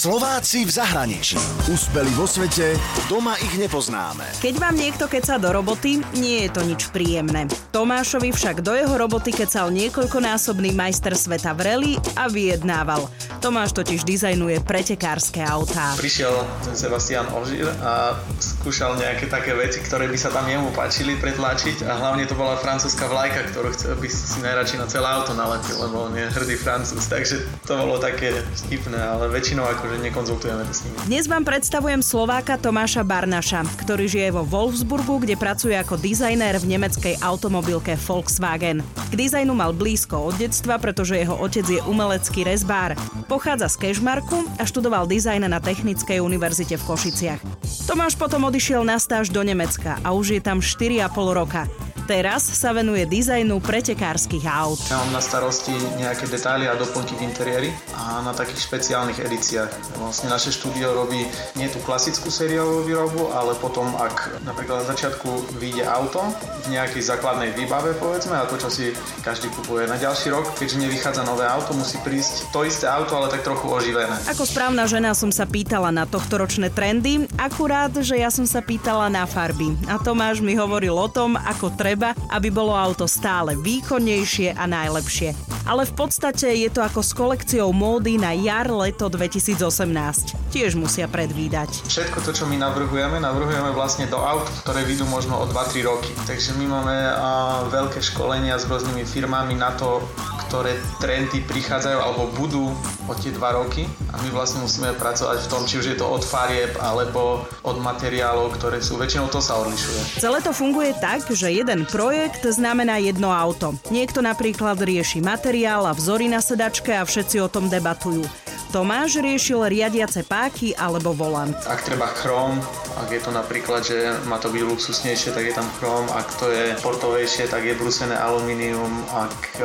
Slováci v zahraničí. Úspeli vo svete, doma ich nepoznáme. Keď vám niekto keca do roboty, nie je to nič príjemné. Tomášovi však do jeho roboty kecal niekoľkonásobný majster sveta v rally a vyjednával. Tomáš totiž dizajnuje pretekárske autá. Prišiel ten Sebastian Ožír a skúšal nejaké také veci, ktoré by sa tam jemu páčili pretlačiť a hlavne to bola francúzska vlajka, ktorú chcel by si najradšej na celé auto nalepil, lebo on je hrdý francúz, takže to bolo také vtipné, ale väčšinou akože nekonzultujeme to s nimi. Dnes vám predstavujem Slováka Tomáša Barnaša, ktorý žije vo Wolfsburgu, kde pracuje ako dizajner v nemeckej automobilke Volkswagen. K dizajnu mal blízko od detstva, pretože jeho otec je umelecký rezbár. Pochádza z Kešmarku a študoval dizajn na Technickej univerzite v Košiciach. Tomáš potom odišiel na stáž do Nemecka a už je tam 4,5 roka. Teraz sa venuje dizajnu pretekárskych aut. Ja mám na starosti nejaké detaily a doplnky v interiéri a na takých špeciálnych edíciách. Vlastne naše štúdio robí nie tú klasickú sériovú výrobu, ale potom, ak napríklad na začiatku vyjde auto v nejakej základnej výbave, povedzme, a to, čo si každý kupuje na ďalší rok, keďže nevychádza nové auto, musí prísť to isté auto, ale tak trochu oživené. Ako správna žena som sa pýtala na tohtoročné trendy, akurát, že ja som sa pýtala na farby. A Tomáš mi hovoril o tom, ako treba treba, aby bolo auto stále výkonnejšie a najlepšie. Ale v podstate je to ako s kolekciou módy na jar-leto 2018. Tiež musia predvídať. Všetko to, čo my navrhujeme, navrhujeme vlastne do aut, ktoré vyjdú možno o 2-3 roky. Takže my máme a, veľké školenia s rôznymi firmami na to, ktoré trendy prichádzajú alebo budú o tie 2 roky a my vlastne musíme pracovať v tom, či už je to od farieb alebo od materiálov, ktoré sú, väčšinou to sa odlišuje. Celé to funguje tak, že jeden projekt znamená jedno auto. Niekto napríklad rieši materiál a vzory na sedačke a všetci o tom debatujú. Tomáš riešil riadiace páky alebo volant. Ak treba chrom, ak je to napríklad, že má to byť luxusnejšie, tak je tam chrom, ak to je portovejšie, tak je brúsené alumínium, ak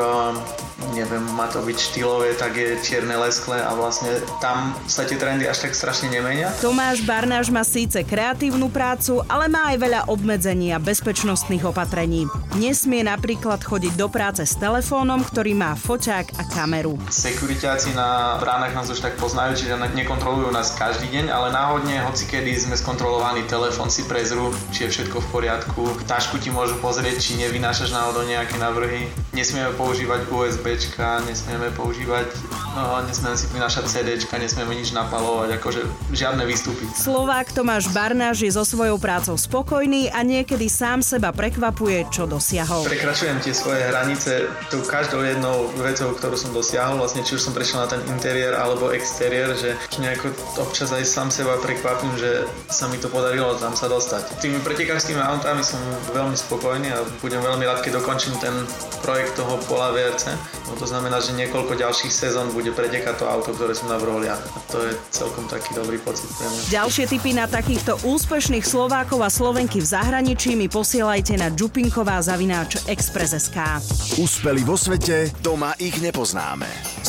neviem, má to byť štýlové, tak je čierne leskle a vlastne tam sa tie trendy až tak strašne nemenia. Tomáš Barnáš má síce kreatívnu prácu, ale má aj veľa obmedzení a bezpečnostných opatrení. Nesmie napríklad chodiť do práce s telefónom, ktorý má foťák a kameru. Sekuritáci na bránach nás už tak poznajú, čiže nekontrolujú nás každý deň, ale náhodne, hoci kedy sme skontrolovaní, telefon si prezrú, či je všetko v poriadku, tašku ti môžu pozrieť, či nevynášaš náhodou nejaké návrhy. Nesmieme používať USBčka, nesmieme používať, no, nesmieme si prinášať CDčka, nesmieme nič napalovať, akože žiadne výstupy. Slovák Tomáš Barnáš je so svojou prácou spokojný a niekedy sám seba prekvapuje, čo dosiahol. Prekračujem tie svoje hranice tu každou jednou vecou, ktorú som dosiahol, vlastne či už som prešiel na ten interiér alebo alebo exteriér, že nejako občas aj sám seba prekvapím, že sa mi to podarilo tam sa dostať. Tými pretekárskými autami som veľmi spokojný a budem veľmi rád, keď dokončím ten projekt toho Pola VRC. No to znamená, že niekoľko ďalších sezón bude pretekať to auto, ktoré som navrhol ja. A to je celkom taký dobrý pocit pre mňa. Ďalšie tipy na takýchto úspešných Slovákov a Slovenky v zahraničí mi posielajte na Čupinková zavináč Express.sk. Úspeli vo svete, doma ich nepoznáme.